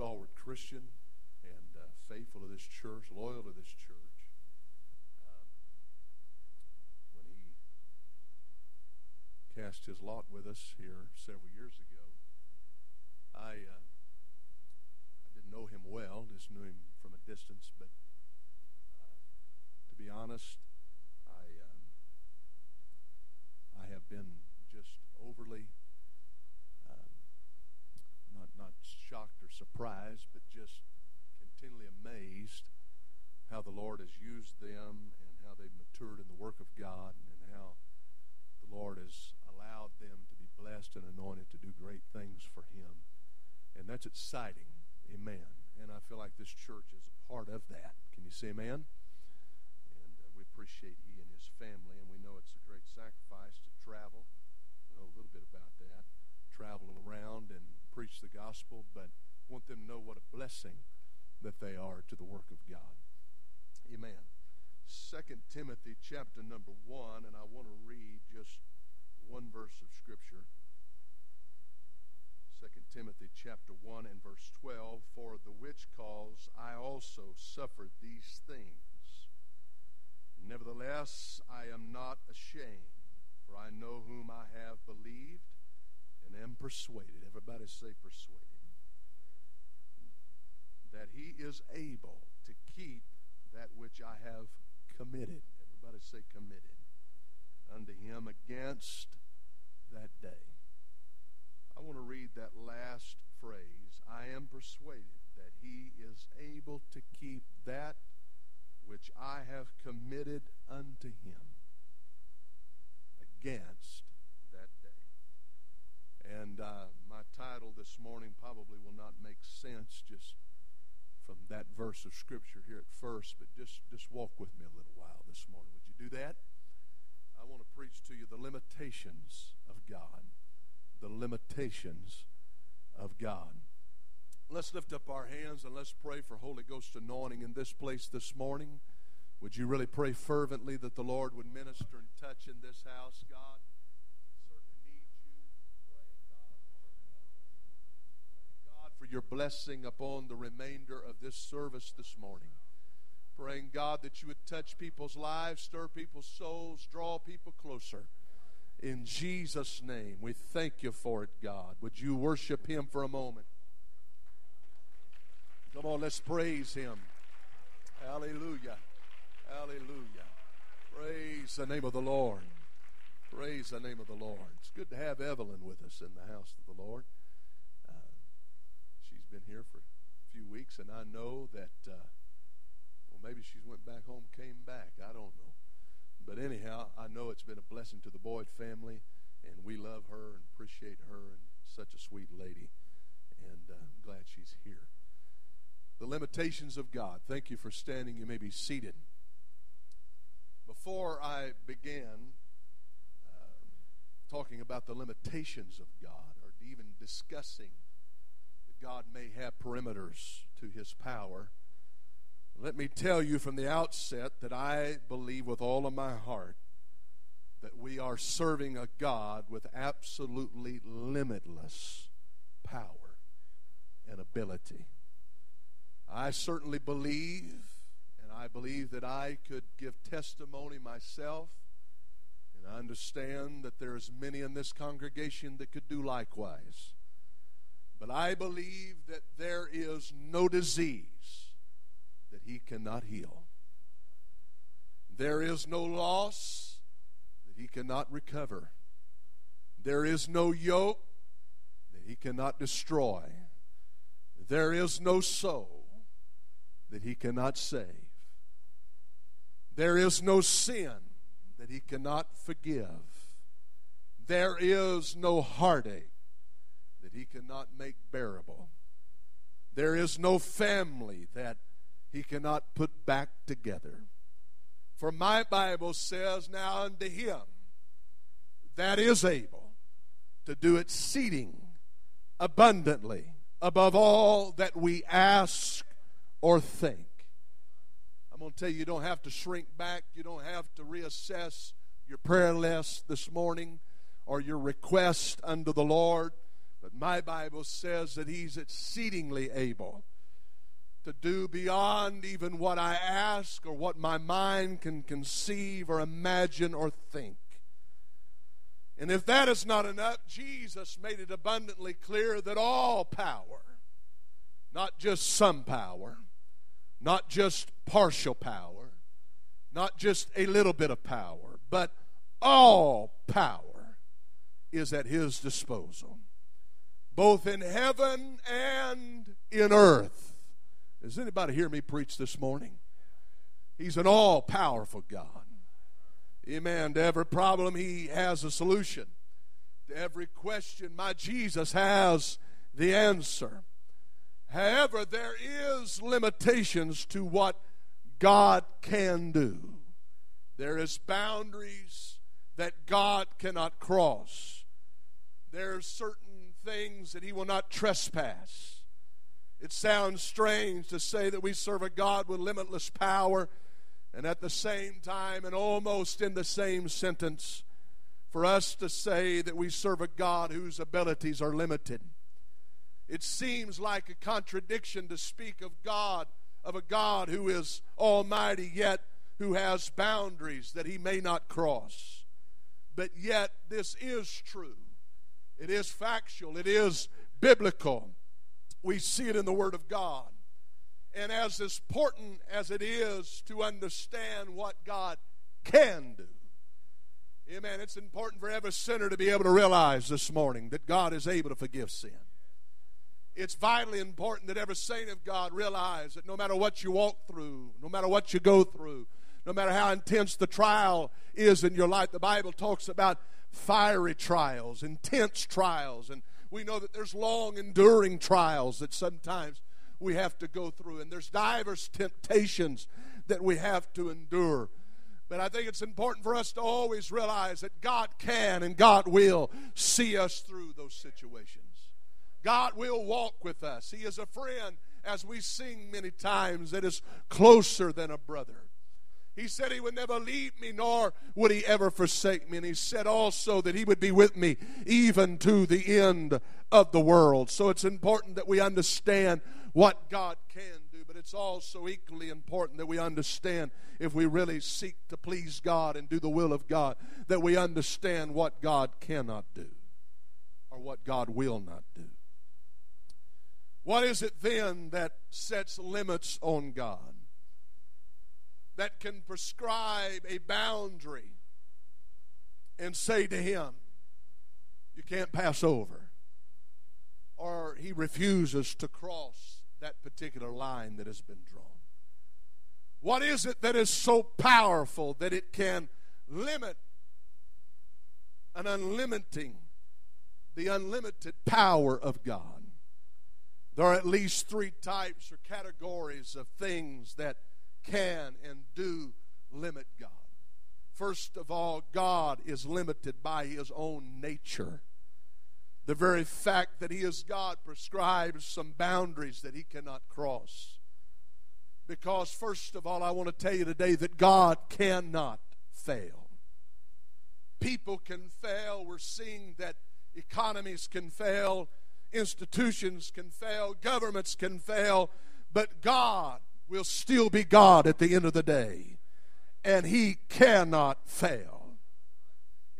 stalwart Christian and uh, faithful to this church, loyal to this church. Um, when he cast his lot with us here several years ago, I uh, I didn't know him well, just knew him from a distance. But uh, to be honest, I um, I have been just overly not shocked or surprised, but just continually amazed how the Lord has used them and how they've matured in the work of God and how the Lord has allowed them to be blessed and anointed to do great things for Him. And that's exciting. Amen. And I feel like this church is a part of that. Can you say amen? And uh, we appreciate he and his family, and we know it's a great sacrifice to travel. We know a little bit about that. Travel around and preach the gospel, but want them to know what a blessing that they are to the work of God. Amen. Second Timothy chapter number one, and I want to read just one verse of scripture. 2 Timothy chapter 1 and verse 12, For the which cause I also suffered these things. Nevertheless, I am not ashamed, for I know whom I have believed and am persuaded. Everybody say persuaded. That he is able to keep that which I have committed. Everybody say committed. Unto him against that day. I want to read that last phrase. I am persuaded that he is able to keep that which I have committed unto him against. And uh, my title this morning probably will not make sense just from that verse of scripture here at first, but just, just walk with me a little while this morning. Would you do that? I want to preach to you the limitations of God the limitations of God. Let's lift up our hands and let's pray for Holy Ghost anointing in this place this morning. Would you really pray fervently that the Lord would minister and touch in this house, God? Certainly need you. God, for your blessing upon the remainder of this service this morning. Praying, God, that you would touch people's lives, stir people's souls, draw people closer. In Jesus' name, we thank you for it, God. Would you worship Him for a moment? Come on, let's praise Him. Hallelujah. Hallelujah. Praise the name of the Lord. Praise the name of the Lord. It's good to have Evelyn with us in the house of the Lord. Been here for a few weeks, and I know that, uh, well, maybe she went back home, came back. I don't know. But anyhow, I know it's been a blessing to the Boyd family, and we love her and appreciate her, and such a sweet lady. And uh, I'm glad she's here. The limitations of God. Thank you for standing. You may be seated. Before I began uh, talking about the limitations of God, or even discussing God may have perimeters to his power, let me tell you from the outset that I believe with all of my heart that we are serving a God with absolutely limitless power and ability. I certainly believe, and I believe that I could give testimony myself, and I understand that there's many in this congregation that could do likewise. But I believe that there is no disease that he cannot heal. There is no loss that he cannot recover. There is no yoke that he cannot destroy. There is no soul that he cannot save. There is no sin that he cannot forgive. There is no heartache that he cannot make bearable. There is no family that he cannot put back together. For my Bible says, Now unto him that is able to do exceeding abundantly above all that we ask or think. I'm going to tell you, you don't have to shrink back. You don't have to reassess your prayer list this morning or your request unto the Lord. But my Bible says that He's exceedingly able to do beyond even what I ask or what my mind can conceive or imagine or think. And if that is not enough, Jesus made it abundantly clear that all power, not just some power, not just partial power, not just a little bit of power, but all power is at his disposal, both in heaven and in earth. Does anybody hear me preach this morning? He's an all powerful God. Amen. To every problem, He has a solution. To every question, my Jesus has the answer. However, there is limitations to what God can do. There is boundaries that God cannot cross. There are certain things that he will not trespass. It sounds strange to say that we serve a God with limitless power and at the same time and almost in the same sentence for us to say that we serve a God whose abilities are limited. It seems like a contradiction to speak of God, of a God who is almighty, yet who has boundaries that he may not cross. But yet, this is true. It is factual. It is biblical. We see it in the Word of God. And as important as it is to understand what God can do, amen, it's important for every sinner to be able to realize this morning that God is able to forgive sin it's vitally important that every saint of God realize that no matter what you walk through, no matter what you go through, no matter how intense the trial is in your life, the Bible talks about fiery trials, intense trials, and we know that there's long enduring trials that sometimes we have to go through, and there's diverse temptations that we have to endure. But I think it's important for us to always realize that God can and God will see us through those situations. God will walk with us. He is a friend, as we sing many times, that is closer than a brother. He said he would never leave me, nor would he ever forsake me. And he said also that he would be with me even to the end of the world. So it's important that we understand what God can do, but it's also equally important that we understand if we really seek to please God and do the will of God, that we understand what God cannot do or what God will not do. What is it then that sets limits on God? That can prescribe a boundary and say to him, You can't pass over. Or he refuses to cross that particular line that has been drawn. What is it that is so powerful that it can limit an unlimiting, the unlimited power of God? There are at least three types or categories of things that can and do limit God. First of all, God is limited by his own nature. The very fact that he is God prescribes some boundaries that he cannot cross. Because, first of all, I want to tell you today that God cannot fail. People can fail. We're seeing that economies can fail institutions can fail, governments can fail, but God will still be God at the end of the day. And He cannot fail.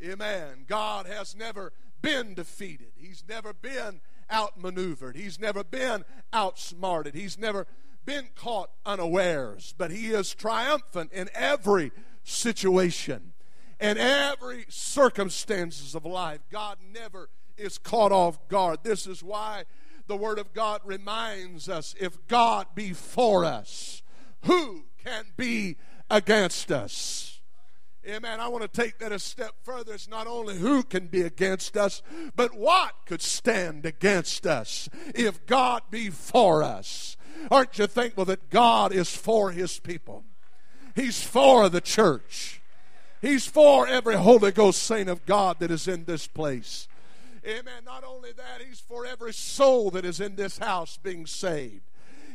Amen. God has never been defeated, He's never been outmaneuvered, He's never been outsmarted, He's never been caught unawares, but He is triumphant in every situation and every circumstances of life. God never is caught off guard. This is why the Word of God reminds us if God be for us, who can be against us? Amen. I want to take that a step further. It's not only who can be against us, but what could stand against us if God be for us. Aren't you thankful that God is for His people? He's for the church. He's for every Holy Ghost saint of God that is in this place. Amen. Not only that, He's for every soul that is in this house being saved.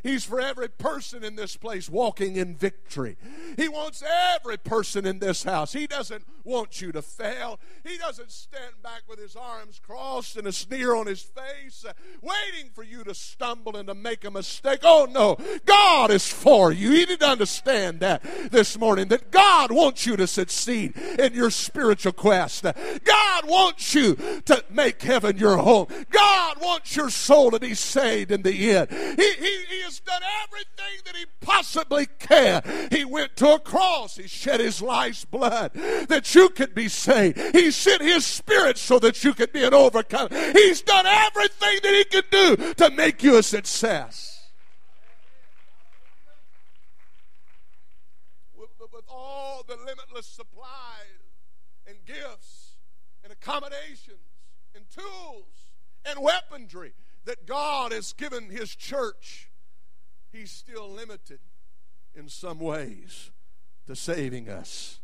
He's for every person in this place walking in victory. He wants every person in this house. He doesn't want you to fail. He doesn't stand back with his arms crossed and a sneer on his face, uh, waiting for you to stumble and to make a mistake. Oh, no. God is for you. Need to understand that this morning, that God wants you to succeed in your spiritual quest. God wants you to make heaven your home. God wants your soul to be saved in the end. He, he, he has done everything that he possibly can. He went to a cross. He shed his life's blood that you could be saved. He sent his spirit so that you could be an overcomer. He's done everything that he could do to make you a success. With, with all the limitless supplies and gifts and accommodations and tools and weaponry that God has given His church, He's still limited in some ways to saving us.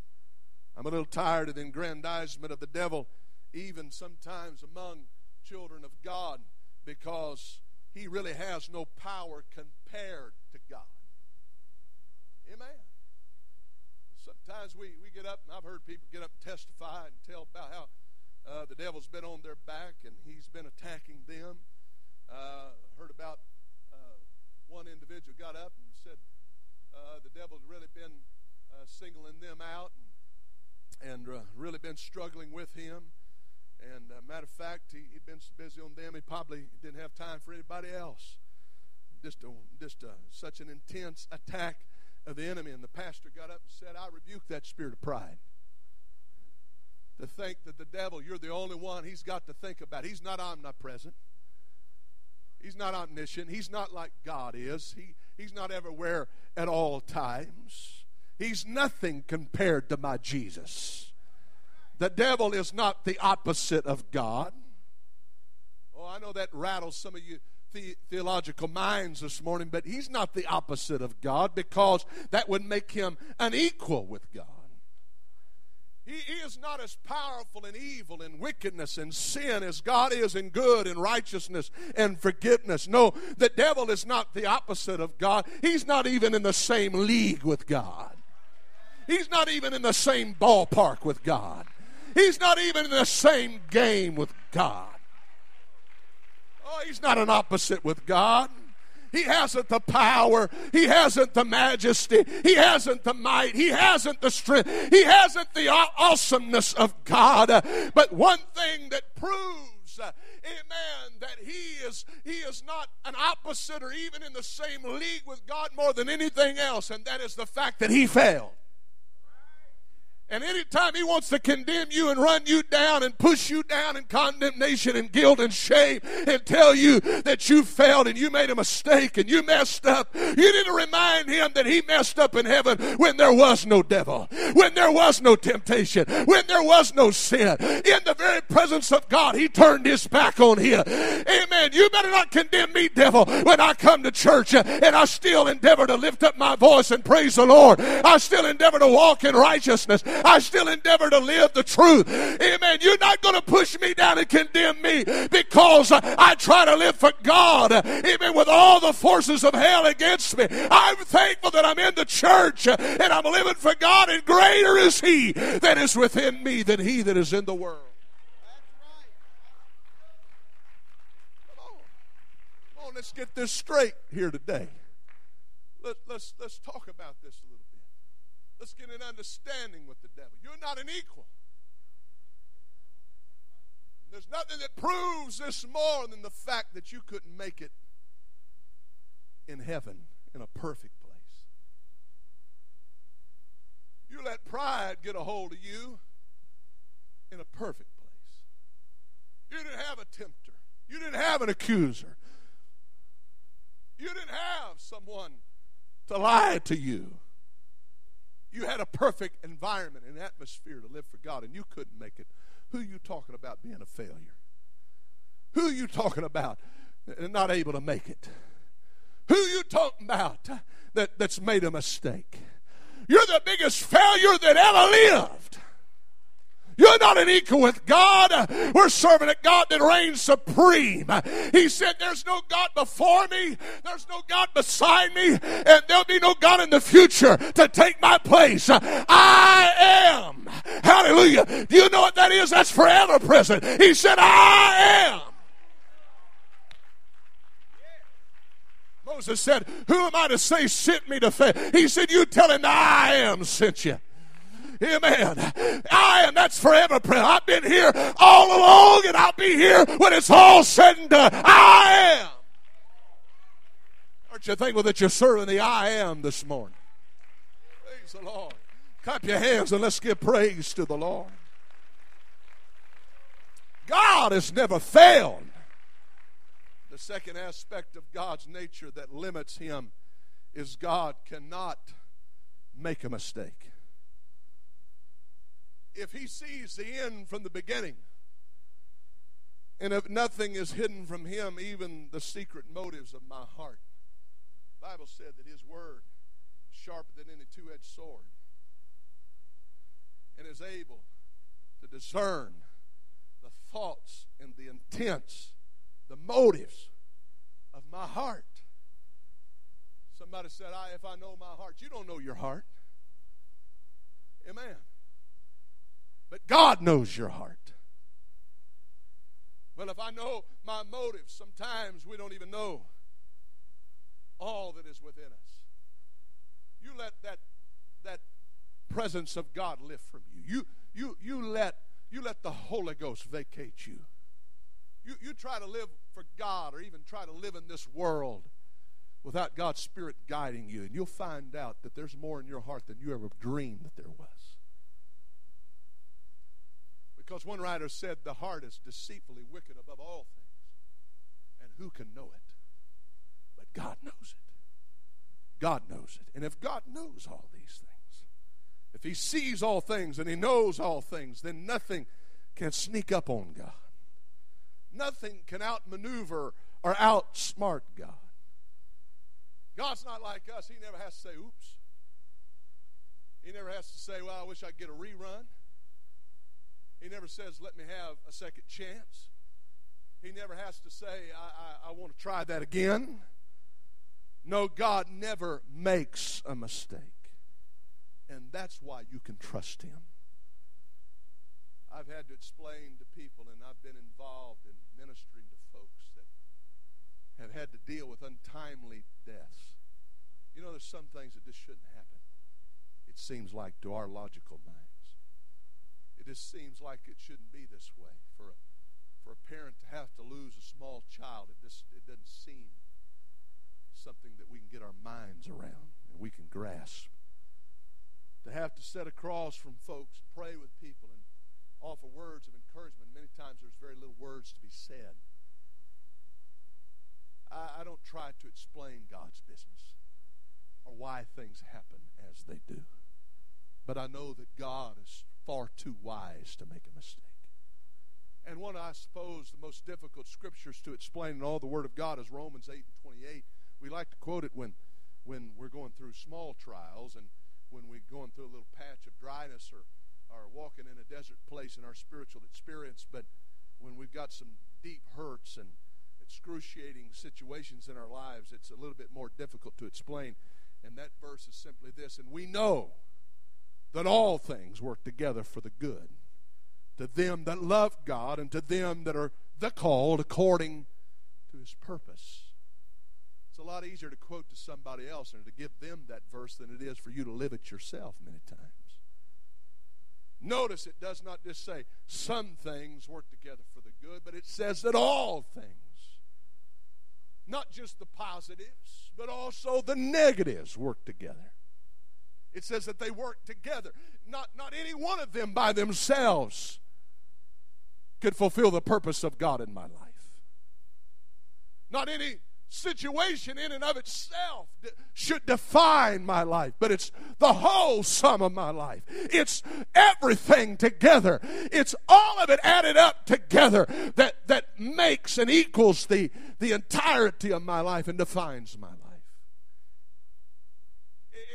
I'm a little tired of the aggrandizement of the devil, even sometimes among children of God, because he really has no power compared to God. Amen. Sometimes we, we get up, and I've heard people get up and testify and tell about how uh, the devil's been on their back and he's been attacking them. Uh, heard about one individual got up and said uh, the devil's really been uh, singling them out and, and uh, really been struggling with him. And uh, matter of fact, he, had been so busy on them, he probably didn't have time for anybody else. Just, a, just a, such an intense attack of the enemy. And the pastor got up and said, I rebuke that spirit of pride to think that the devil, you're the only one he's got to think about. He's not omnipresent. He's not omniscient. He's not like God is. He, he's not everywhere at all times. He's nothing compared to my Jesus. The devil is not the opposite of God. Oh, I know that rattles some of you the- theological minds this morning, but he's not the opposite of God because that would make him unequal with God. He, is not as powerful in evil and wickedness and sin as God is in good and righteousness and forgiveness. No, the devil is not the opposite of God. He's not even in the same league with God. He's not even in the same ballpark with God. He's not even in the same game with God. Oh, he's not an opposite with God. He hasn't the power. He hasn't the majesty. He hasn't the might. He hasn't the strength. He hasn't the awesomeness of God. But one thing that proves, amen, that he is he is not an opposite or even in the same league with God more than anything else, and that is the fact that he failed. And anytime he wants to condemn you and run you down and push you down in condemnation and guilt and shame and tell you that you failed and you made a mistake and you messed up, you need to remind him that he messed up in heaven when there was no devil, when there was no temptation, when there was no sin. In the very presence of God, he turned his back on him. Amen. You better not condemn me, devil, when I come to church and I still endeavor to lift up my voice and praise the Lord. I still endeavor to walk in righteousness. I still endeavor to live the truth. Amen. You're not going to push me down and condemn me because I try to live for God. Amen. With all the forces of hell against me. I'm thankful that I'm in the church and I'm living for God, and greater is He that is within me than He that is in the world. Come on, let's get this straight here today. Let, let's, let's talk about this Let's get an understanding with the devil. You're not an equal. There's nothing that proves this more than the fact that you couldn't make it in heaven in a perfect place. You let pride get a hold of you in a perfect place. You didn't have a tempter, you didn't have an accuser, you didn't have someone to lie to you. You had a perfect environment and atmosphere to live for God, and you couldn't make it. Who you talking about being a failure? Who are you talking about not able to make it? Who you talking about that, that's made a mistake? You're the biggest failure that ever lived. You're not an equal with God. We're serving a God that reigns supreme. He said, There's no God before me, there's no God beside me, and there'll be no God in the future to take my place. I am. Hallelujah. Do you know what that is? That's forever present. He said, I am. Moses said, Who am I to say sent me to fail? He said, You tell him I am sent you. Amen. I am, that's forever prayer. I've been here all along and I'll be here when it's all said and done. I am. Aren't you thankful that you're serving the I am this morning? Praise the Lord. Clap your hands and let's give praise to the Lord. God has never failed. The second aspect of God's nature that limits him is God cannot make a mistake if he sees the end from the beginning, and if nothing is hidden from him, even the secret motives of my heart. The Bible said that his word is sharper than any two-edged sword and is able to discern the thoughts and the intents, the motives of my heart. Somebody said, I if I know my heart. You don't know your heart. Amen. But God knows your heart. Well, if I know my motives, sometimes we don't even know all that is within us. You let that that presence of God lift from you. You you you let you let the Holy Ghost vacate you. You you try to live for God or even try to live in this world without God's Spirit guiding you, and you'll find out that there's more in your heart than you ever dreamed that there was. Because one writer said, The heart is deceitfully wicked above all things, and who can know it? But God knows it. God knows it. And if God knows all these things, if He sees all things and He knows all things, then nothing can sneak up on God. Nothing can outmaneuver or outsmart God. God's not like us. He never has to say, oops. He never has to say, well, I wish I could get a rerun. He never says, let me have a second chance. He never has to say, I, I, I want to try that again. No, God never makes a mistake. And that's why you can trust Him. I've had to explain to people, and I've been involved in ministering to folks that have had to deal with untimely deaths. You know, there's some things that just shouldn't happen. It seems like to our logical mind. It just seems like it shouldn't be this way. For a, for a parent to have to lose a small child, it just it doesn't seem something that we can get our minds around and we can grasp. To have to sit across from folks, pray with people, and offer words of encouragement. Many times there's very little words to be said. I, I don't try to explain God's business or why things happen as they do. But I know that God is far too wise to make a mistake. And one, I suppose, the most difficult scriptures to explain in all the Word of God is Romans 8 and 28. We like to quote it when, when we're going through small trials and when we're going through a little patch of dryness or, or walking in a desert place in our spiritual experience. But when we've got some deep hurts and excruciating situations in our lives, it's a little bit more difficult to explain. And that verse is simply this And we know that all things work together for the good to them that love God and to them that are the called according to his purpose. It's a lot easier to quote to somebody else and to give them that verse than it is for you to live it yourself many times. Notice it does not just say some things work together for the good, but it says that all things, not just the positives, but also the negatives work together it says that they work together. Not, not any one of them by themselves could fulfill the purpose of God in my life. Not any situation in and of itself should define my life, but it's the whole sum of my life. It's everything together. It's all of it added up together that, that makes and equals the, the entirety of my life and defines my life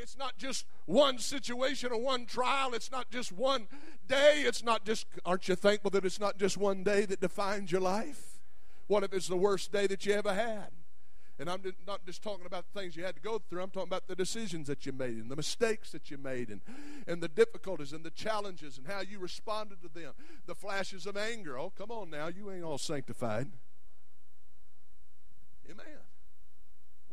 it's not just one situation or one trial. It's not just one day. It's not just, aren't you thankful that it's not just one day that defines your life? What if it's the worst day that you ever had? And I'm not just talking about the things you had to go through. I'm talking about the decisions that you made and the mistakes that you made and, and the difficulties and the challenges and how you responded to them. The flashes of anger. Oh, come on now. You ain't all sanctified. Amen.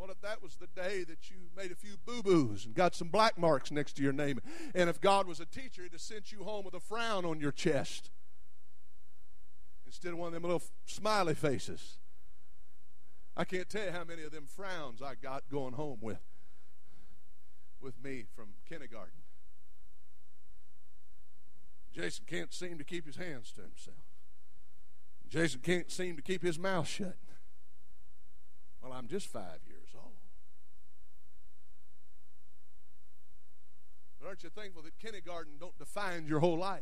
What if that was the day that you made a few boo boos and got some black marks next to your name? And if God was a teacher, he'd have sent you home with a frown on your chest instead of one of them little smiley faces. I can't tell you how many of them frowns I got going home with with me from kindergarten. Jason can't seem to keep his hands to himself. Jason can't seem to keep his mouth shut. Well, I'm just five years But aren't you thankful that kindergarten don't define your whole life?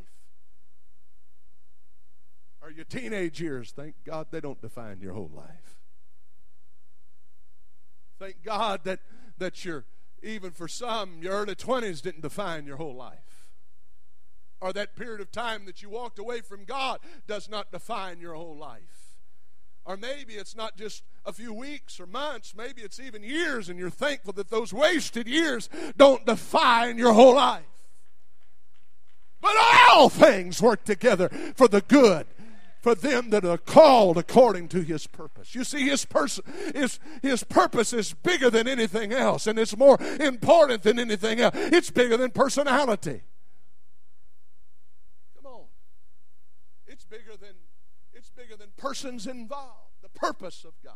Or your teenage years, thank God they don't define your whole life. Thank God that, that you're, even for some, your early 20s didn't define your whole life. Or that period of time that you walked away from God does not define your whole life. Or maybe it's not just a few weeks or months, maybe it's even years, and you're thankful that those wasted years don't define your whole life. But all things work together for the good for them that are called according to his purpose. You see, his, person, his, his purpose is bigger than anything else, and it's more important than anything else. It's bigger than personality. Come on. It's bigger than bigger than persons involved. The purpose of God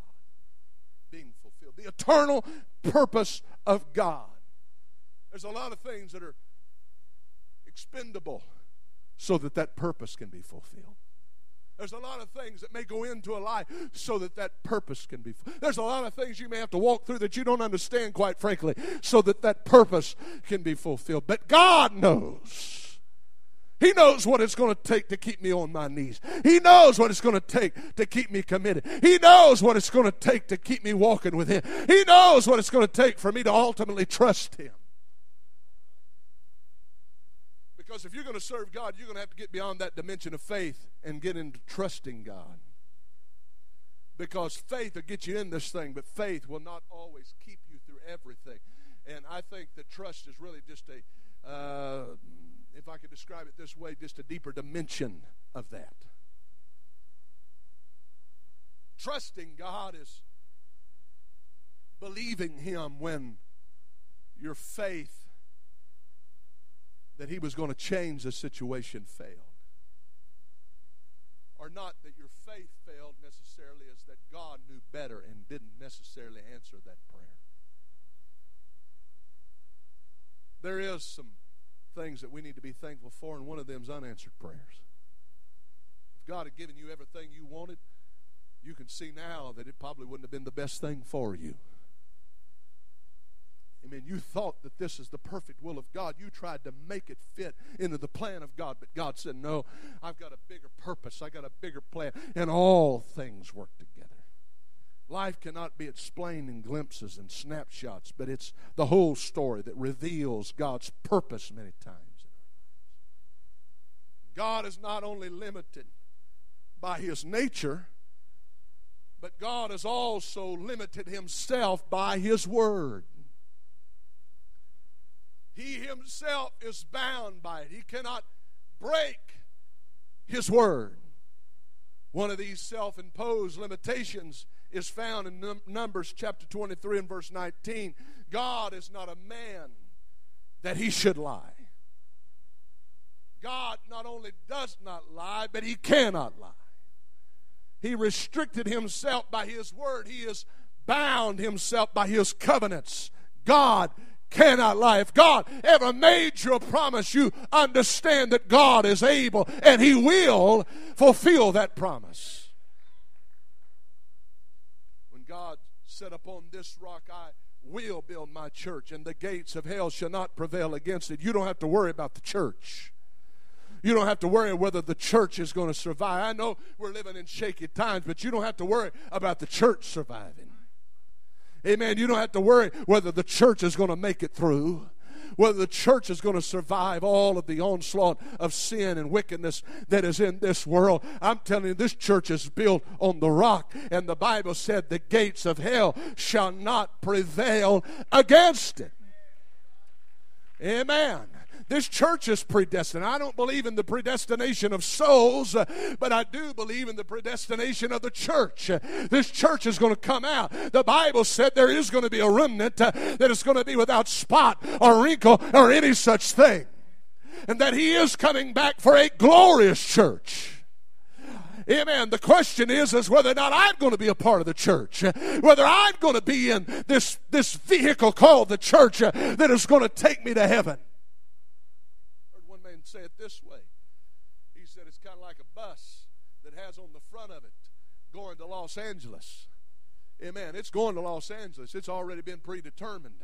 being fulfilled. The eternal purpose of God. There's a lot of things that are expendable so that that purpose can be fulfilled. There's a lot of things that may go into a life so that that purpose can be. Fulfilled. There's a lot of things you may have to walk through that you don't understand, quite frankly, so that that purpose can be fulfilled. But God knows. He knows what it's going to take to keep me on my knees. He knows what it's going to take to keep me committed. He knows what it's going to take to keep me walking with Him. He knows what it's going to take for me to ultimately trust Him. Because if you're going to serve God, you're going to have to get beyond that dimension of faith and get into trusting God. Because faith will get you in this thing, but faith will not always keep you through everything. And I think that trust is really just a, uh, if I could describe it this way, just a deeper dimension of that. Trusting God is believing Him when your faith that he was going to change the situation failed. Or not that your faith failed necessarily, as that God knew better and didn't necessarily answer that prayer. There is some things that we need to be thankful for, and one of them is unanswered prayers. If God had given you everything you wanted, you can see now that it probably wouldn't have been the best thing for you. Amen. You thought that this is the perfect will of God. You tried to make it fit into the plan of God, but God said, No, I've got a bigger purpose. I've got a bigger plan. And all things work together. Life cannot be explained in glimpses and snapshots, but it's the whole story that reveals God's purpose many times. God is not only limited by his nature, but God has also limited himself by his word. He himself is bound by it. He cannot break his word. One of these self imposed limitations is found in Num- Numbers chapter 23 and verse 19. God is not a man that he should lie. God not only does not lie, but he cannot lie. He restricted himself by his word, he has bound himself by his covenants. God cannot lie. If God ever made you a promise, you understand that God is able and He will fulfill that promise. When God said, Upon this rock I will build my church, and the gates of hell shall not prevail against it, you don't have to worry about the church. You don't have to worry whether the church is going to survive. I know we're living in shaky times, but you don't have to worry about the church surviving. Amen. You don't have to worry whether the church is going to make it through. Whether the church is going to survive all of the onslaught of sin and wickedness that is in this world. I'm telling you, this church is built on the rock, and the Bible said the gates of hell shall not prevail against it. Amen. This church is predestined. I don't believe in the predestination of souls, uh, but I do believe in the predestination of the church. Uh, this church is going to come out. The Bible said there is going to be a remnant uh, that is going to be without spot or wrinkle or any such thing. And that He is coming back for a glorious church. Amen. The question is, is whether or not I'm going to be a part of the church, whether I'm going to be in this, this vehicle called the church that is going to take me to heaven say it this way. He said it's kind of like a bus that has on the front of it going to Los Angeles. Amen. It's going to Los Angeles. It's already been predetermined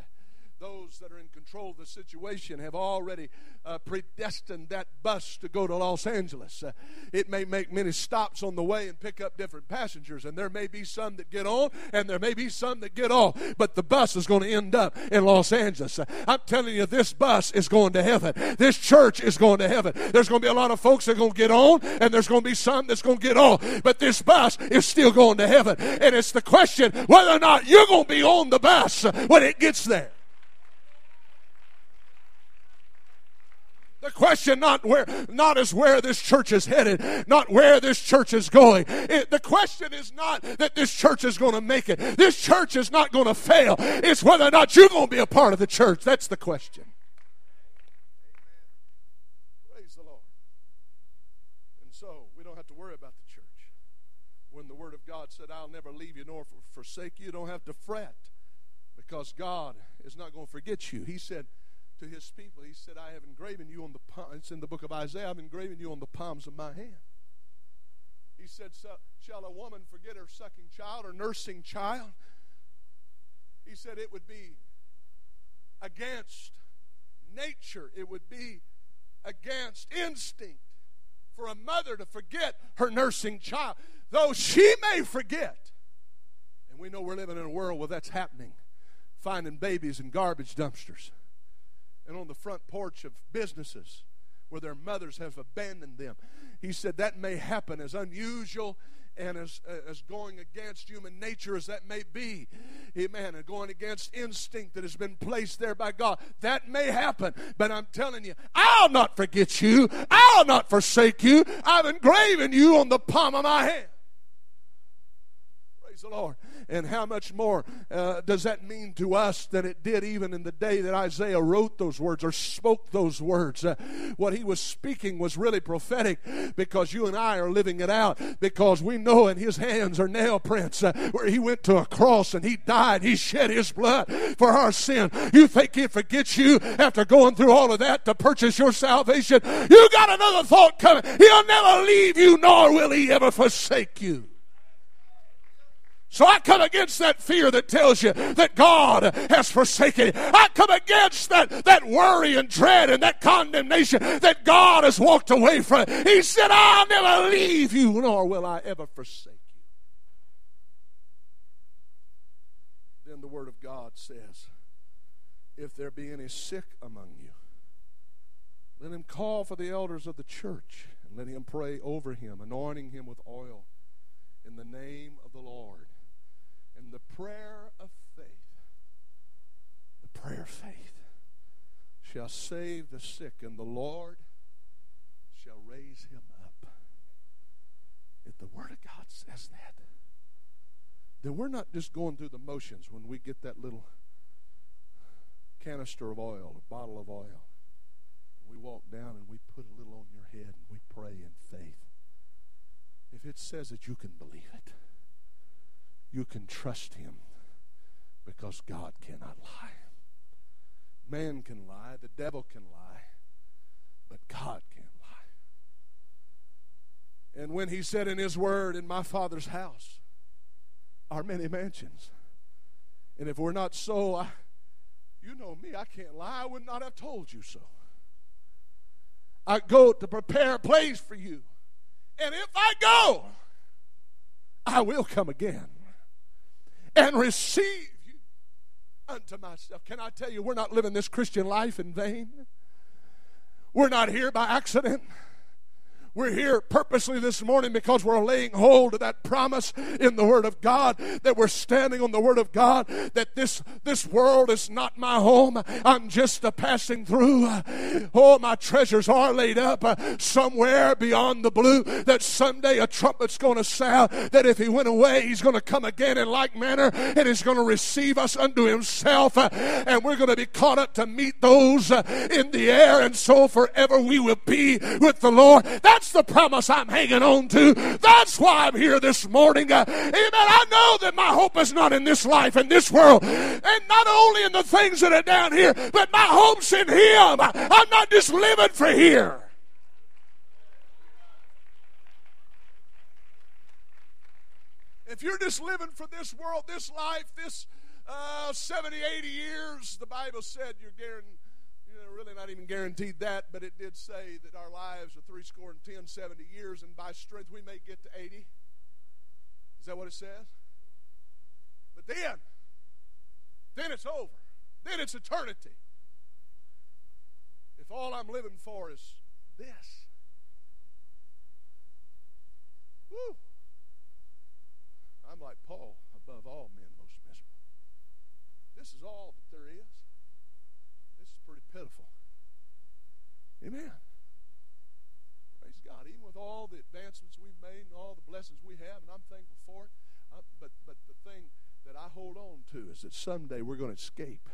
those that are in control of the situation have already uh, predestined that bus to go to Los Angeles. Uh, it may make many stops on the way and pick up different passengers, and there may be some that get on, and there may be some that get off, but the bus is going to end up in Los Angeles. Uh, I'm telling you, this bus is going to heaven. This church is going to heaven. There's going to be a lot of folks that are going to get on, and there's going to be some that's going to get off, but this bus is still going to heaven. And it's the question whether or not you're going to be on the bus when it gets there. The question not where, not is where this church is headed, not where this church is going. It, the question is not that this church is going to make it. This church is not going to fail. It's whether or not you're going to be a part of the church. That's the question. Praise the Lord. And so we don't have to worry about the church. When the Word of God said, "I'll never leave you nor forsake you," you don't have to fret because God is not going to forget you. He said to his people, he said, I have engraven you on the palm. It's in the book of Isaiah. I've engraven you on the palms of my hand. He said, Shall a woman forget her sucking child or nursing child? He said it would be against nature, it would be against instinct for a mother to forget her nursing child, though she may forget. And we know we're living in a world where that's happening, finding babies in garbage dumpsters and on the front porch of businesses where their mothers have abandoned them. He said that may happen as unusual and as, uh, as going against human nature as that may be. Amen. And going against instinct that has been placed there by God. That may happen. But I'm telling you, I'll not forget you. I'll not forsake you. I've engraven you on the palm of my hand. Praise the Lord. And how much more uh, does that mean to us than it did even in the day that Isaiah wrote those words or spoke those words? Uh, what he was speaking was really prophetic because you and I are living it out because we know in his hands are nail prints uh, where he went to a cross and he died. He shed his blood for our sin. You think he forgets you after going through all of that to purchase your salvation? You got another thought coming. He'll never leave you nor will he ever forsake you. So I come against that fear that tells you that God has forsaken you. I come against that, that worry and dread and that condemnation that God has walked away from. He said, I'll never leave you, nor will I ever forsake you. Then the Word of God says, If there be any sick among you, let him call for the elders of the church and let him pray over him, anointing him with oil in the name of the Lord the prayer of faith, the prayer of faith shall save the sick, and the Lord shall raise him up. If the Word of God says that, then we're not just going through the motions when we get that little canister of oil, a bottle of oil. We walk down and we put a little on your head and we pray in faith. If it says it, you can believe it you can trust him because God cannot lie. Man can lie, the devil can lie, but God can't lie. And when he said in his word, In my Father's house are many mansions. And if we're not so, I, you know me, I can't lie. I would not have told you so. I go to prepare a place for you. And if I go, I will come again and receive you unto myself. Can I tell you, we're not living this Christian life in vain? We're not here by accident. We're here purposely this morning because we're laying hold of that promise in the Word of God, that we're standing on the Word of God, that this, this world is not my home. I'm just a passing through. Oh, my treasures are laid up uh, somewhere beyond the blue, that someday a trumpet's going to sound, that if He went away, He's going to come again in like manner, and He's going to receive us unto Himself, uh, and we're going to be caught up to meet those uh, in the air, and so forever we will be with the Lord. That that's the promise I'm hanging on to. That's why I'm here this morning. Uh, amen. I know that my hope is not in this life, in this world, and not only in the things that are down here, but my hope's in Him. I'm not just living for here. If you're just living for this world, this life, this uh, 70, 80 years, the Bible said you're guaranteed really not even guaranteed that, but it did say that our lives are three score and ten, seventy years, and by strength we may get to 80. Is that what it says? But then, then it's over. Then it's eternity. If all I'm living for is this, whoo, I'm like Paul, above all men, most miserable. This is all that there is. This is pretty pitiful. Amen. Praise God. Even with all the advancements we've made and all the blessings we have, and I'm thankful for it. Uh, but but the thing that I hold on to is that someday we're going to escape.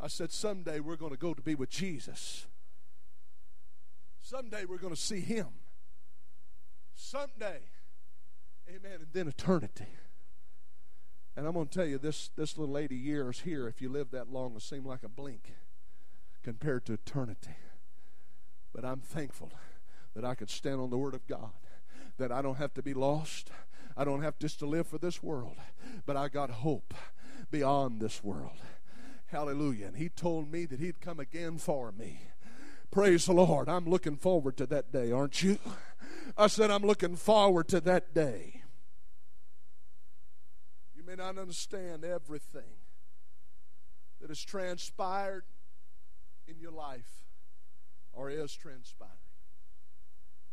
I said someday we're going to go to be with Jesus. Someday we're going to see Him. Someday, Amen. And then eternity. And I'm going to tell you this this little 80 years here, if you live that long, will seem like a blink compared to eternity. But I'm thankful that I can stand on the Word of God, that I don't have to be lost. I don't have just to live for this world, but I got hope beyond this world. Hallelujah. And He told me that He'd come again for me. Praise the Lord. I'm looking forward to that day, aren't you? I said, I'm looking forward to that day. You may not understand everything that has transpired in your life or is transpiring.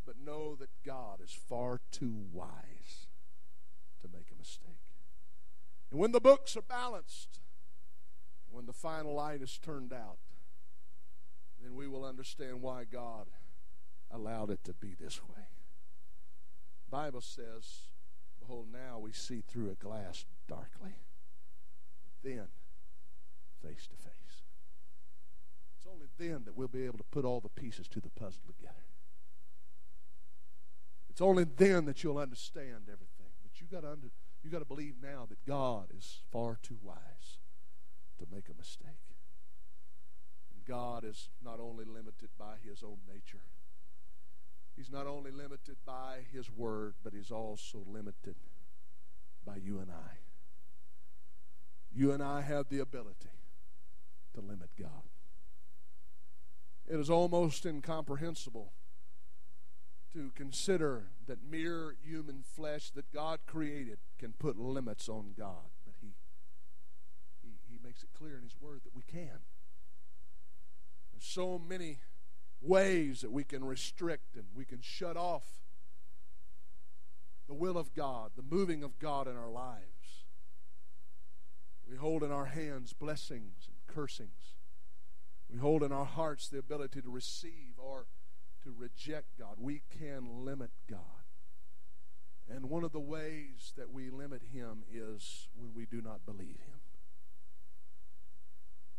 But know that God is far too wise to make a mistake. And when the books are balanced, when the final light is turned out, then we will understand why God allowed it to be this way. Bible says, Behold, now we see through a glass darkly, then face to face then that we'll be able to put all the pieces to the puzzle together. It's only then that you'll understand everything. But you got to under, you got to believe now that God is far too wise to make a mistake. And God is not only limited by his own nature. He's not only limited by his word, but he's also limited by you and I. You and I have the ability to limit God. It is almost incomprehensible to consider that mere human flesh that God created can put limits on God. But He, He, he makes it clear in His Word that we can. There's so many ways that we can restrict and we can shut off the will of God, the moving of God in our lives. We hold in our hands blessings and cursings. We hold in our hearts the ability to receive or to reject God. We can limit God. And one of the ways that we limit Him is when we do not believe Him.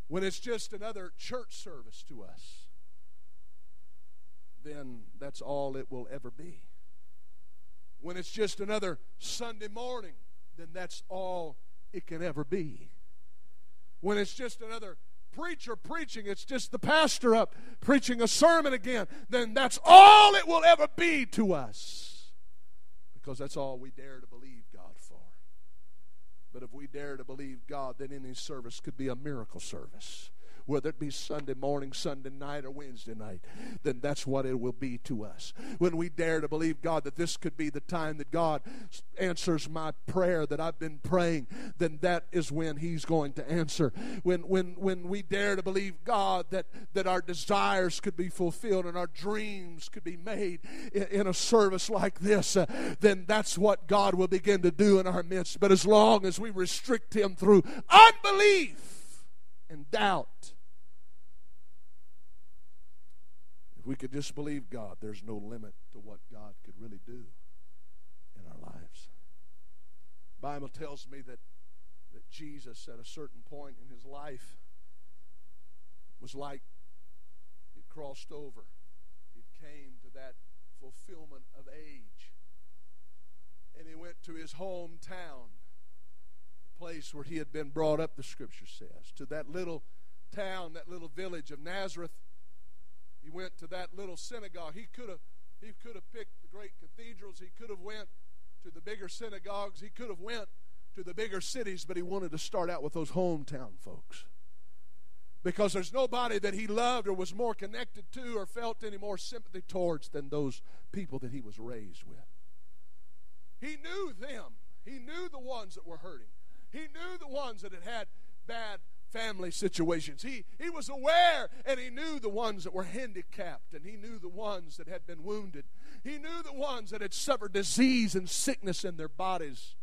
When it's just another church service to us, then that's all it will ever be. When it's just another Sunday morning, then that's all it can ever be. When it's just another preacher preaching, it's just the pastor up preaching a sermon again, then that's all it will ever be to us. Because that's all we dare to believe God for. But if we dare to believe God, then any service could be a miracle service. Whether it be Sunday morning, Sunday night, or Wednesday night, then that's what it will be to us. When we dare to believe, God, that this could be the time that God answers my prayer that I've been praying, then that is when He's going to answer. When, when, when we dare to believe, God, that, that our desires could be fulfilled and our dreams could be made in, in a service like this, uh, then that's what God will begin to do in our midst. But as long as we restrict Him through unbelief and doubt, if we could just believe God, there's no limit to what God could really do in our lives. The Bible tells me that, that Jesus, at a certain point in his life, was like it crossed over. It came to that fulfillment of age. And he went to his hometown, place where he had been brought up, the scripture says, to that little town, that little village of Nazareth. He went to that little synagogue. He could have he could have picked the great cathedrals. He could have went to the bigger synagogues. He could have went to the bigger cities, but he wanted to start out with those hometown folks. Because there's nobody that he loved or was more connected to or felt any more sympathy towards than those people that he was raised with. He knew them. He knew the ones that were hurting. He knew the ones that had had bad family situations. He, he was aware and he knew the ones that were handicapped and he knew the ones that had been wounded. He knew the ones that had suffered disease and sickness in their bodies.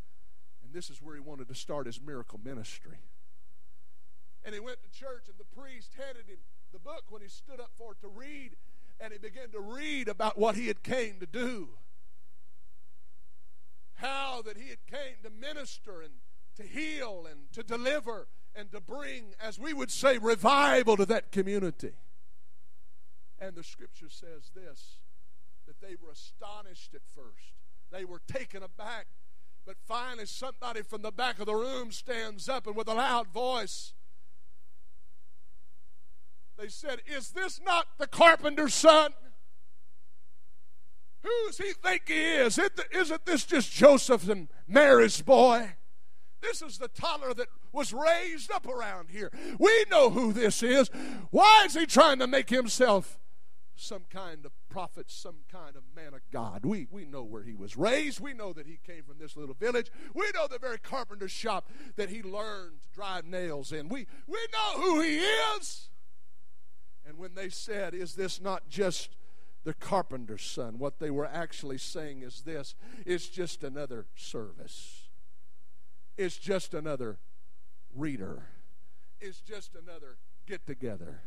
And this is where he wanted to start his miracle ministry. And he went to church and the priest handed him the book when he stood up for it to read and he began to read about what he had came to do. How that he had came to minister and to heal and to deliver and to bring, as we would say, revival to that community. And the scripture says this that they were astonished at first, they were taken aback. But finally, somebody from the back of the room stands up and with a loud voice, they said, Is this not the carpenter's son? Who does he think he is? Isn't this just Joseph and Mary's boy? This is the toddler that was raised up around here. We know who this is. Why is he trying to make himself some kind of prophet, some kind of man of God? We, we know where he was raised. We know that he came from this little village. We know the very carpenter shop that he learned to drive nails in. We, we know who he is. And when they said, Is this not just the carpenter's son? What they were actually saying is this it's just another service. It's just another reader. It's just another get together.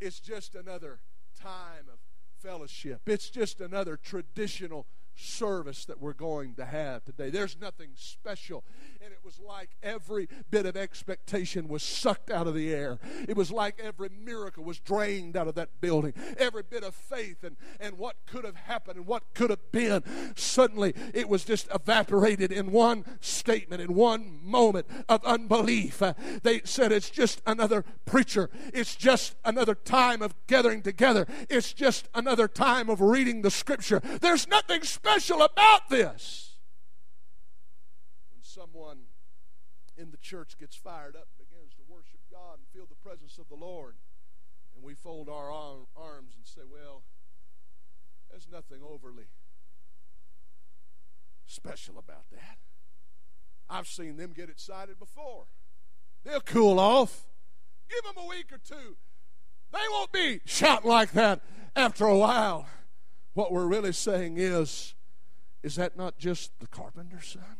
It's just another time of fellowship. It's just another traditional service that we're going to have today. There's nothing special. And it was like every bit of expectation was sucked out of the air. It was like every miracle was drained out of that building. Every bit of faith and, and what could have happened and what could have been. Suddenly it was just evaporated in one statement, in one moment of unbelief. Uh, they said it's just another preacher. It's just another time of gathering together. It's just another time of reading the scripture. There's nothing special special about this? When someone in the church gets fired up and begins to worship God and feel the presence of the Lord, and we fold our arms and say, Well, there's nothing overly special about that. I've seen them get excited before. They'll cool off. Give them a week or two. They won't be shouting like that after a while. What we're really saying is, is that not just the carpenter's son?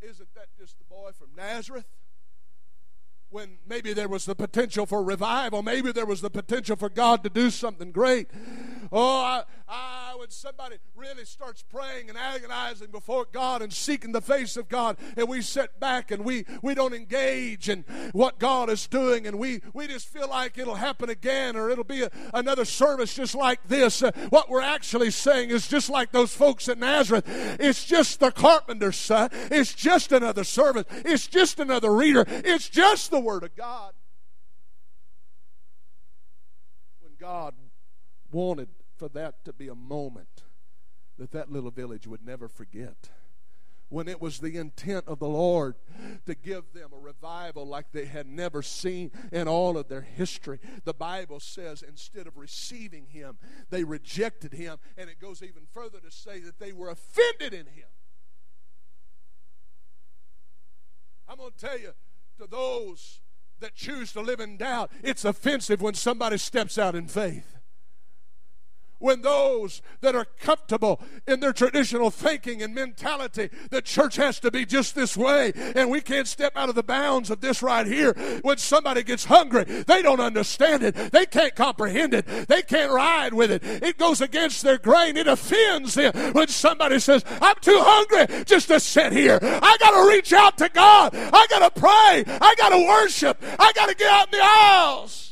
Isn't that just the boy from Nazareth? When maybe there was the potential for revival, maybe there was the potential for God to do something great. Oh, I, I, when somebody really starts praying and agonizing before God and seeking the face of God, and we sit back and we, we don't engage in what God is doing, and we, we just feel like it'll happen again or it'll be a, another service just like this. Uh, what we're actually saying is just like those folks at Nazareth. It's just the carpenter's son. It's just another service. It's just another reader. It's just the Word of God. When God wanted for that to be a moment that that little village would never forget. when it was the intent of the Lord to give them a revival like they had never seen in all of their history. The Bible says instead of receiving Him, they rejected Him, and it goes even further to say that they were offended in Him. I'm going to tell you to those that choose to live in doubt, it's offensive when somebody steps out in faith when those that are comfortable in their traditional thinking and mentality, the church has to be just this way, and we can't step out of the bounds of this right here. When somebody gets hungry, they don't understand it, they can't comprehend it, they can't ride with it. It goes against their grain, it offends them when somebody says, I'm too hungry just to sit here. I got to reach out to God, I got to pray, I got to worship, I got to get out in the aisles.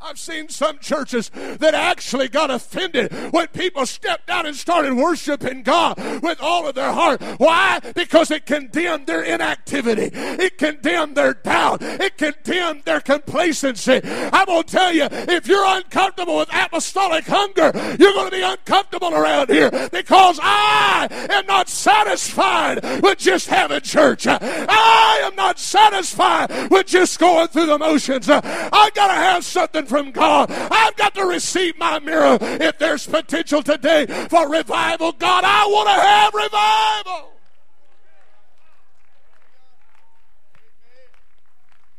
I've seen some churches that actually got offended when people stepped out and started worshiping God with all of their heart. Why? Because it condemned their inactivity, it condemned their doubt, it condemned their complacency. I'm going to tell you, if you're uncomfortable with apostolic hunger, you're going to be uncomfortable around here because I am not satisfied with just having church. I am not satisfied with just going through the motions. I got to have something from God. I've got to receive my mirror. If there's potential today for revival, God, I want to have revival.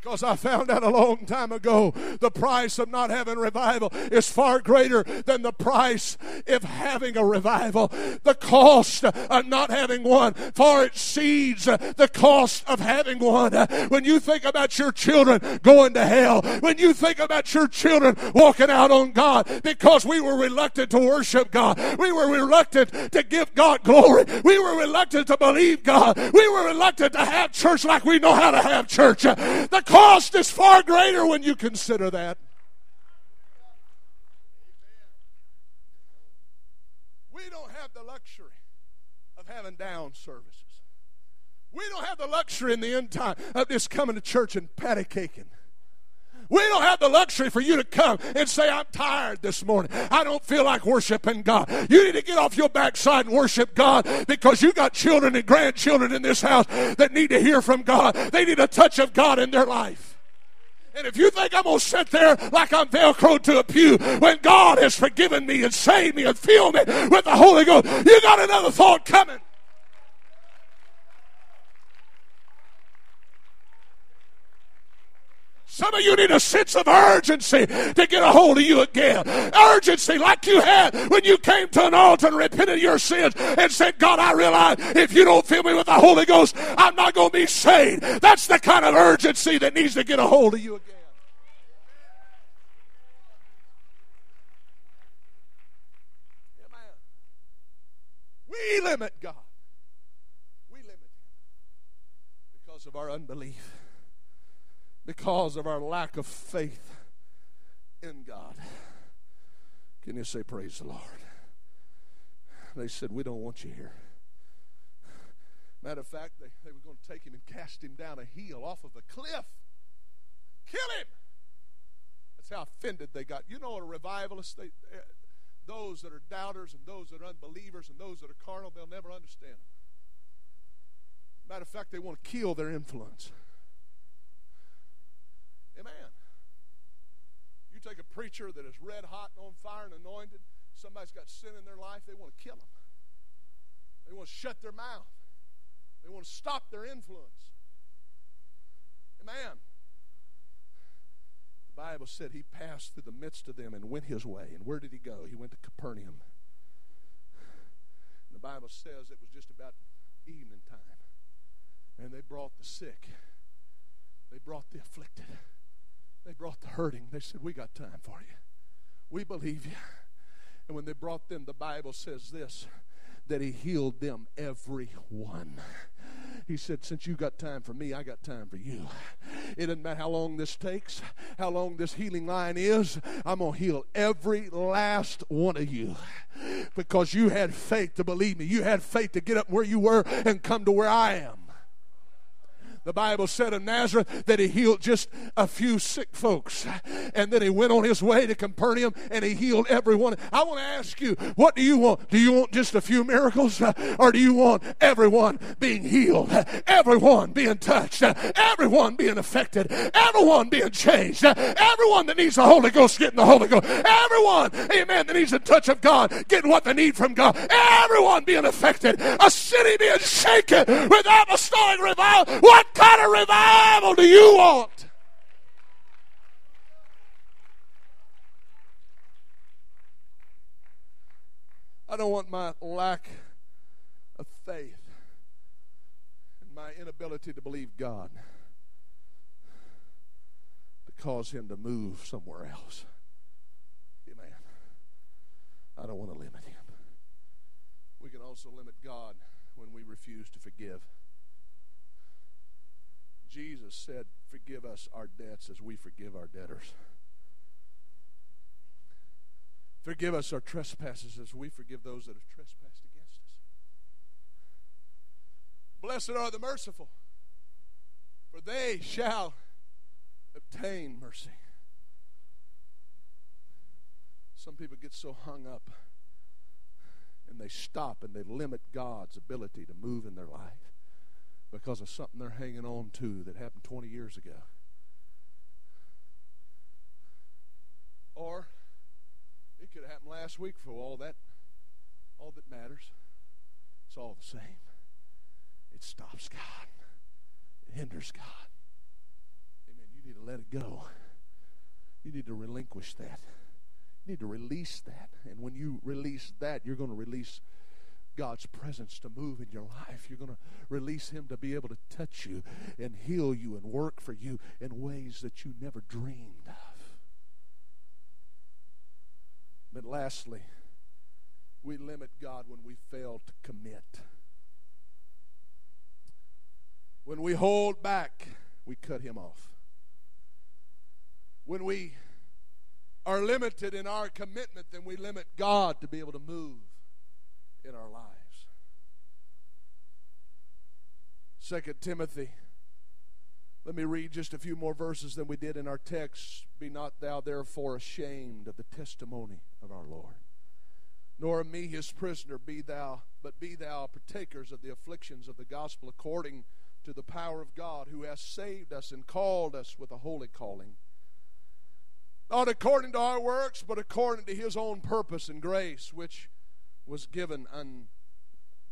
Because I found out a long time ago the price of not having revival is far greater than the price of having a revival. The cost of not having one far exceeds the cost of having one. When you think about your children going to hell, when you think about your children walking out on God because we were reluctant to worship God, we were reluctant to give God glory, we were reluctant to believe God, we were reluctant to have church like we know how to have church. The cost is far greater when you consider that. We don't have the luxury of having down services. We don't have the luxury in the end time of just coming to church and patty caking. We don't have the luxury for you to come and say, I'm tired this morning. I don't feel like worshiping God. You need to get off your backside and worship God because you got children and grandchildren in this house that need to hear from God. They need a touch of God in their life. And if you think I'm going to sit there like I'm velcroed to a pew when God has forgiven me and saved me and filled me with the Holy Ghost, you got another thought coming. Some of you need a sense of urgency to get a hold of you again. Urgency like you had when you came to an altar and repented of your sins and said, God, I realize if you don't fill me with the Holy Ghost, I'm not going to be saved. That's the kind of urgency that needs to get a hold of you again. We limit God. We limit Him because of our unbelief because of our lack of faith in God. Can you say, Praise the Lord? They said, We don't want you here. Matter of fact, they, they were going to take him and cast him down a hill off of a cliff. Kill him! That's how offended they got. You know, what a revivalist, they, eh, those that are doubters and those that are unbelievers and those that are carnal, they'll never understand them. Matter of fact, they want to kill their influence. Amen. You take a preacher that is red hot on fire and anointed, somebody's got sin in their life, they want to kill them. They want to shut their mouth. They want to stop their influence. Amen. The Bible said he passed through the midst of them and went his way. And where did he go? He went to Capernaum. And the Bible says it was just about evening time. And they brought the sick, they brought the afflicted. They brought the hurting. They said, We got time for you. We believe you. And when they brought them, the Bible says this that he healed them every one. He said, Since you got time for me, I got time for you. It doesn't matter how long this takes, how long this healing line is, I'm going to heal every last one of you because you had faith to believe me. You had faith to get up where you were and come to where I am. The Bible said of Nazareth that he healed just a few sick folks. And then he went on his way to Capernaum and he healed everyone. I want to ask you, what do you want? Do you want just a few miracles? Or do you want everyone being healed? Everyone being touched? Everyone being affected? Everyone being changed? Everyone that needs the Holy Ghost getting the Holy Ghost? Everyone, amen, that needs the touch of God getting what they need from God? Everyone being affected? A city being shaken with apostolic revival? What kind of revival do you want? I don't want my lack of faith and my inability to believe God to cause him to move somewhere else. Amen. I don't want to limit him. We can also limit God when we refuse to forgive. Jesus said, Forgive us our debts as we forgive our debtors. Forgive us our trespasses as we forgive those that have trespassed against us. Blessed are the merciful, for they shall obtain mercy. Some people get so hung up and they stop and they limit God's ability to move in their life because of something they're hanging on to that happened 20 years ago. Or it could have happened last week for all that all that matters. It's all the same. It stops God. It hinders God. Amen. You need to let it go. You need to relinquish that. You need to release that. And when you release that, you're going to release God's presence to move in your life. You're going to release Him to be able to touch you and heal you and work for you in ways that you never dreamed of. But lastly, we limit God when we fail to commit. When we hold back, we cut Him off. When we are limited in our commitment, then we limit God to be able to move in our lives. Second Timothy. Let me read just a few more verses than we did in our text. Be not thou therefore ashamed of the testimony of our Lord, nor of me his prisoner be thou, but be thou partakers of the afflictions of the gospel according to the power of God, who has saved us and called us with a holy calling. Not according to our works, but according to his own purpose and grace, which was given un,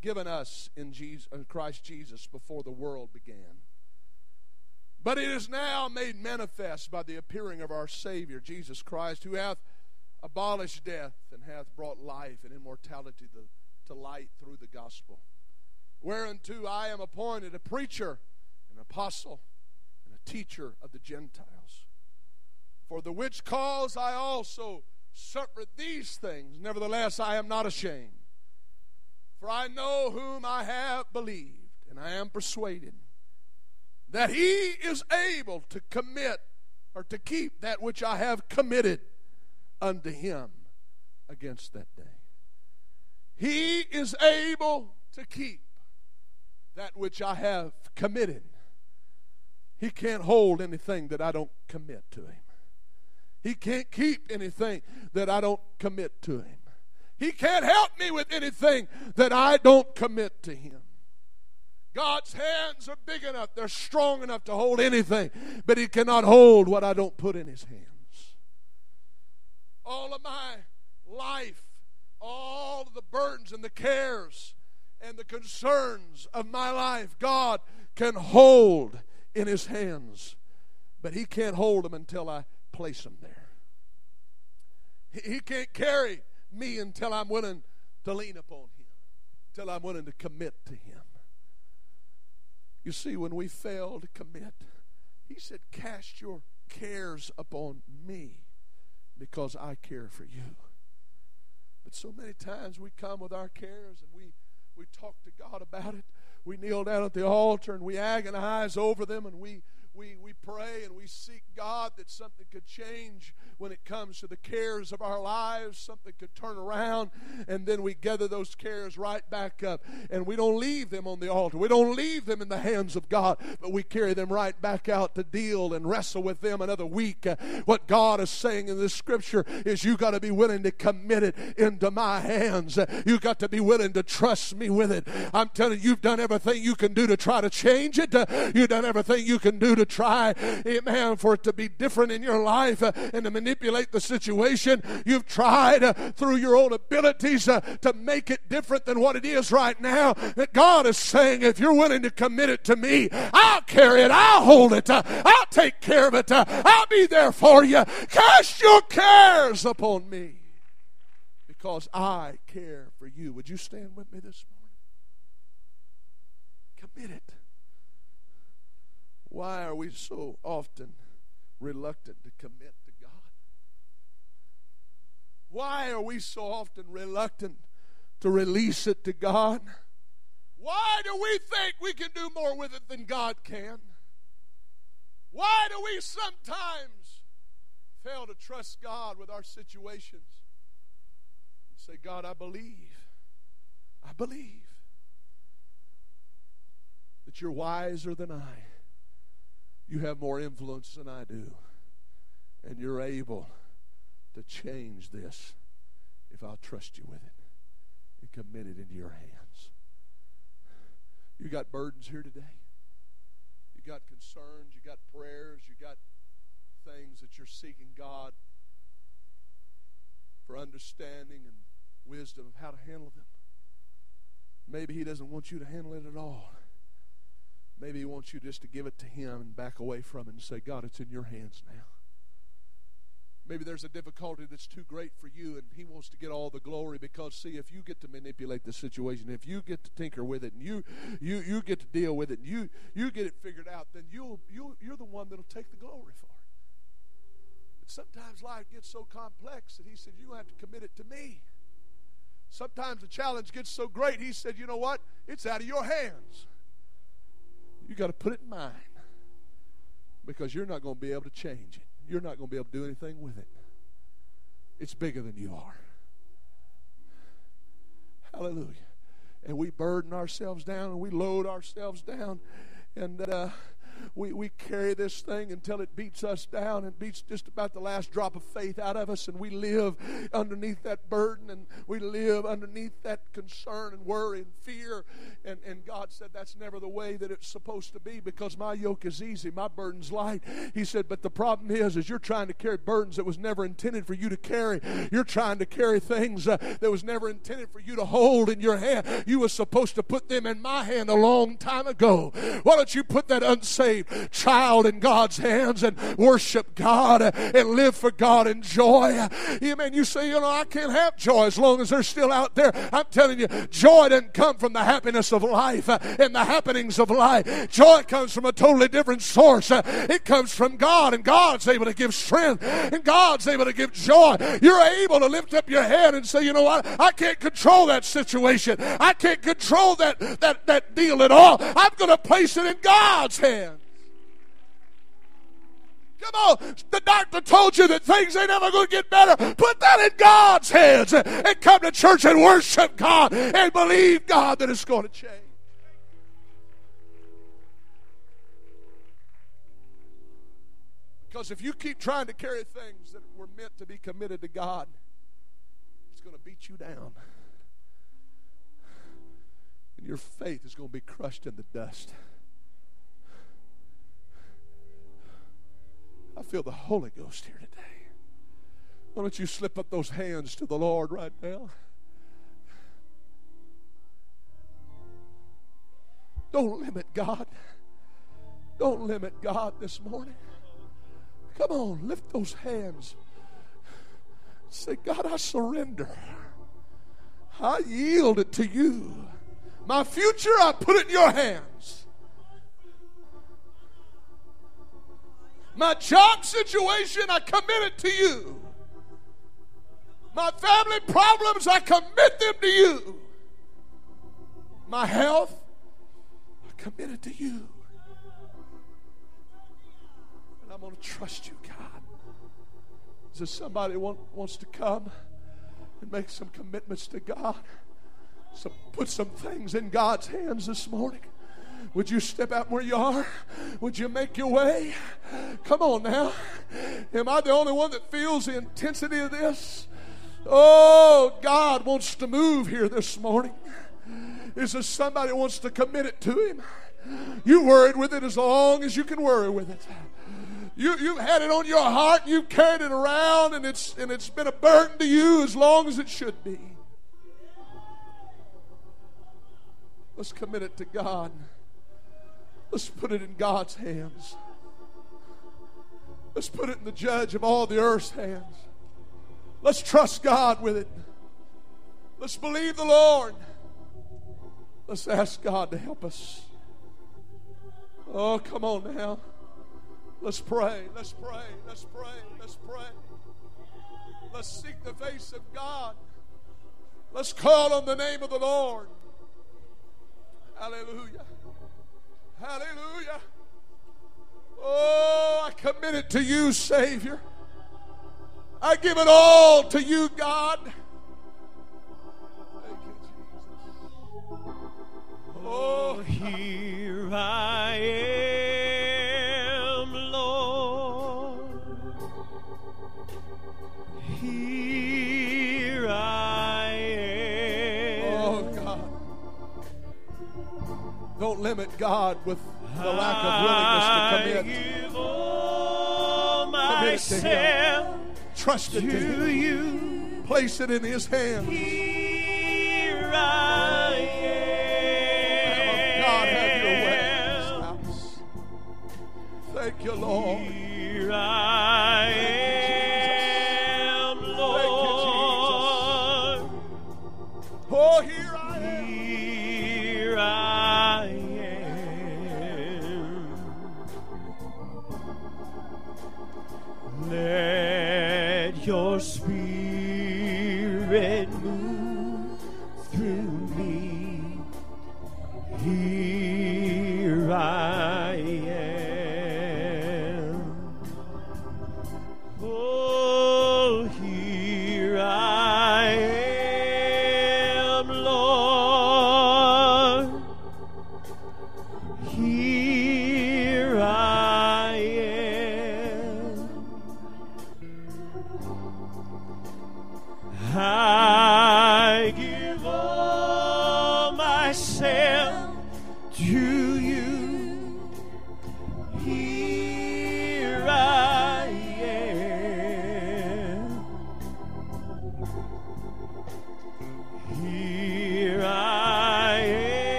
given us in, Jesus, in Christ Jesus before the world began. But it is now made manifest by the appearing of our Savior, Jesus Christ, who hath abolished death and hath brought life and immortality to, to light through the gospel. Whereunto I am appointed a preacher, an apostle, and a teacher of the Gentiles. For the which cause I also suffered these things. Nevertheless, I am not ashamed. For I know whom I have believed, and I am persuaded that he is able to commit or to keep that which I have committed unto him against that day. He is able to keep that which I have committed. He can't hold anything that I don't commit to him. He can't keep anything that I don't commit to him. He can't help me with anything that I don't commit to him. God's hands are big enough, they're strong enough to hold anything, but He cannot hold what I don't put in His hands. All of my life, all the burdens and the cares and the concerns of my life, God can hold in His hands, but He can't hold them until I place them there. He can't carry me until I'm willing to lean upon Him, until I'm willing to commit to Him. You see, when we fail to commit, He said, Cast your cares upon me because I care for you. But so many times we come with our cares and we, we talk to God about it. We kneel down at the altar and we agonize over them and we, we, we pray and we seek God that something could change when it comes to the cares of our lives, something could turn around, and then we gather those cares right back up. And we don't leave them on the altar. We don't leave them in the hands of God, but we carry them right back out to deal and wrestle with them another week. Uh, what God is saying in this scripture is you got to be willing to commit it into my hands. Uh, you got to be willing to trust me with it. I'm telling you, you've done everything you can do to try to change it. Uh, you've done everything you can do to try, amen, for it to be different in your life uh, and to manipulate the situation. You've tried uh, through your own abilities uh, to make it different than what it is right now. That God is saying, if you're willing to commit it to me, I'll carry it, I'll hold it, I'll take care of it, I'll be there for you. Cast your cares upon me because I care for you. Would you stand with me this morning? Commit it. Why are we so often reluctant to commit to God? Why are we so often reluctant to release it to God? Why do we think we can do more with it than God can? Why do we sometimes fail to trust God with our situations? And say, God, I believe. I believe that you're wiser than I. You have more influence than I do. And you're able to change this if I'll trust you with it and commit it into your hands. You got burdens here today. You got concerns. You got prayers. You got things that you're seeking God for understanding and wisdom of how to handle them. Maybe He doesn't want you to handle it at all. Maybe He wants you just to give it to Him and back away from it and say, God, it's in your hands now. Maybe there's a difficulty that's too great for you, and He wants to get all the glory because, see, if you get to manipulate the situation, if you get to tinker with it, and you you you get to deal with it, and you you get it figured out, then you'll you you're the one that'll take the glory for it. But sometimes life gets so complex that He said, you have to commit it to me. Sometimes the challenge gets so great, He said, you know what? It's out of your hands. You got to put it in mind because you're not going to be able to change it. You're not going to be able to do anything with it. It's bigger than you are. Hallelujah. And we burden ourselves down and we load ourselves down. And uh, we, we carry this thing until it beats us down and beats just about the last drop of faith out of us, and we live underneath that burden and we live underneath that concern and worry and fear. And, and God said that's never the way that it's supposed to be because my yoke is easy, my burden's light. He said, but the problem is, is you're trying to carry burdens that was never intended for you to carry. You're trying to carry things uh, that was never intended for you to hold in your hand. You were supposed to put them in my hand a long time ago. Why don't you put that unsaved saved child in God's hands and worship God and live for God in joy. Amen. You say, you know, I can't have joy as long as they're still out there. I'm telling you, joy doesn't come from the happiness of life uh, and the happenings of life. Joy comes from a totally different source. Uh, it comes from God, and God's able to give strength, and God's able to give joy. You're able to lift up your head and say, you know what? I can't control that situation. I can't control that, that, that deal at all. I'm going to place it in God's hands. Come on. The doctor told you that things ain't ever going to get better. Put that in God's hands and come to church and worship God and believe God that it's going to change. Because if you keep trying to carry things that were meant to be committed to God, it's going to beat you down. And your faith is going to be crushed in the dust. I feel the Holy Ghost here today. Why don't you slip up those hands to the Lord right now? Don't limit God. Don't limit God this morning. Come on, lift those hands. Say, God, I surrender. I yield it to you. My future, I put it in your hands. My job situation, I commit it to you. My family problems, I commit them to you. My health, I commit it to you. And I'm going to trust you, God. Is there somebody want, wants to come and make some commitments to God? So put some things in God's hands this morning. Would you step out where you are? Would you make your way? Come on now. Am I the only one that feels the intensity of this? Oh, God wants to move here this morning. Is there somebody wants to commit it to Him? You worried with it as long as you can worry with it. You, you've had it on your heart, you've carried it around, and it's, and it's been a burden to you as long as it should be. Let's commit it to God. Let's put it in God's hands. Let's put it in the judge of all the earth's hands. Let's trust God with it. Let's believe the Lord. Let's ask God to help us. Oh, come on now. Let's pray. Let's pray. Let's pray. Let's pray. Let's seek the face of God. Let's call on the name of the Lord. Hallelujah. Hallelujah. Oh, I commit it to you, Savior. I give it all to you, God. Thank you, Jesus. Oh, here I God with the lack of willingness to I commit. give all Commit it to Him. Trust it to to Him. you. Place it in His hands.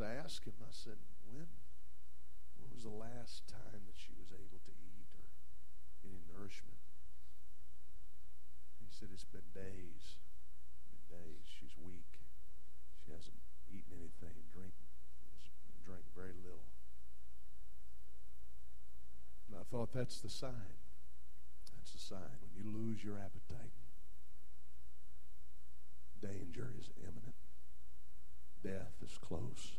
I asked him, I said, when, when was the last time that she was able to eat or any nourishment? He said, it's been days, been days. She's weak. She hasn't eaten anything, drink, drank very little. And I thought that's the sign. That's the sign. When you lose your appetite, danger is imminent. Death is close.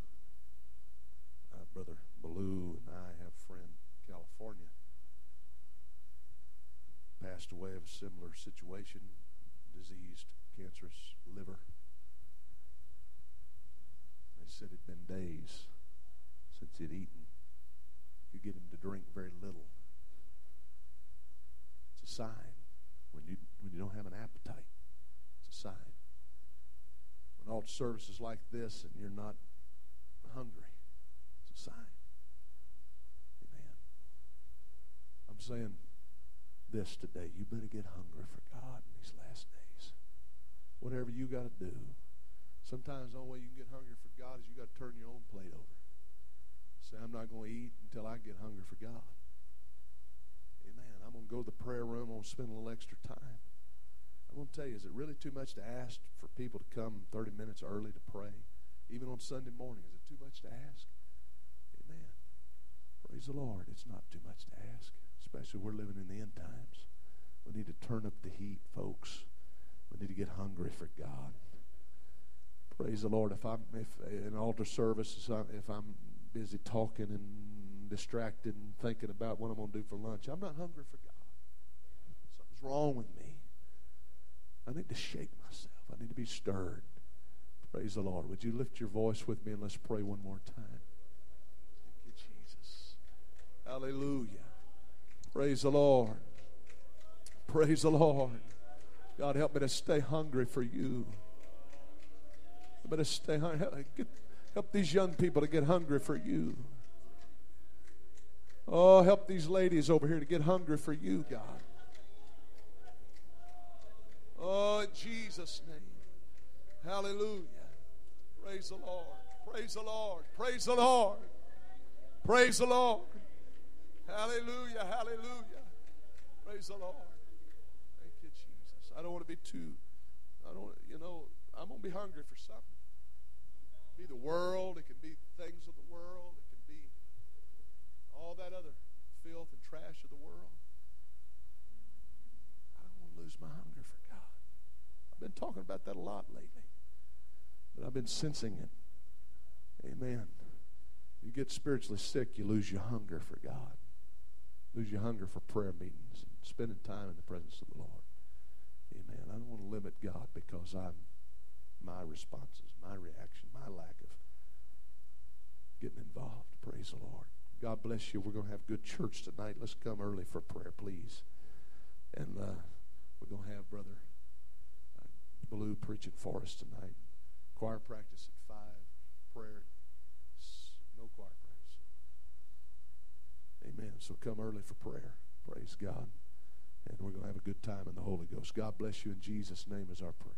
Brother Ballou and I have a friend in California. Passed away of a similar situation, diseased, cancerous liver. They said it'd been days since he'd eaten. You get him to drink very little. It's a sign when you when you don't have an appetite. It's a sign. When all services like this and you're not hungry, sign. Amen. I'm saying this today. You better get hungry for God in these last days. Whatever you got to do. Sometimes the only way you can get hungry for God is you got to turn your own plate over. Say, I'm not going to eat until I get hungry for God. Amen. I'm going to go to the prayer room. I'm going to spend a little extra time. I'm going to tell you, is it really too much to ask for people to come 30 minutes early to pray? Even on Sunday morning, is it too much to ask? Praise the Lord. It's not too much to ask, especially we're living in the end times. We need to turn up the heat, folks. We need to get hungry for God. Praise the Lord. If I'm if in altar service, if I'm busy talking and distracted and thinking about what I'm going to do for lunch. I'm not hungry for God. Something's wrong with me. I need to shake myself. I need to be stirred. Praise the Lord. Would you lift your voice with me and let's pray one more time? Hallelujah. Praise the Lord. Praise the Lord. God, help me to stay hungry for you. Help me to stay hungry. Get, Help these young people to get hungry for you. Oh, help these ladies over here to get hungry for you, God. Oh, in Jesus' name. Hallelujah. Praise the Lord. Praise the Lord. Praise the Lord. Praise the Lord. Hallelujah. Hallelujah. Praise the Lord. Thank you, Jesus. I don't want to be too, I don't, you know, I'm going to be hungry for something be the world, it can be things of the world, it can be all that other filth and trash of the world. I don't want to lose my hunger for God. I've been talking about that a lot lately, but I've been sensing it. Amen. You get spiritually sick, you lose your hunger for God. Lose your hunger for prayer meetings and spending time in the presence of the Lord. Amen. I don't want to limit God because I'm my responses, my reaction, my lack of getting involved. Praise the Lord. God bless you. We're going to have good church tonight. Let's come early for prayer, please. And uh, we're going to have Brother uh, Blue preaching for us tonight. Choir practice at 5, prayer, no choir practice. Amen. So come early for prayer. Praise God. And we're going to have a good time in the Holy Ghost. God bless you in Jesus' name is our prayer.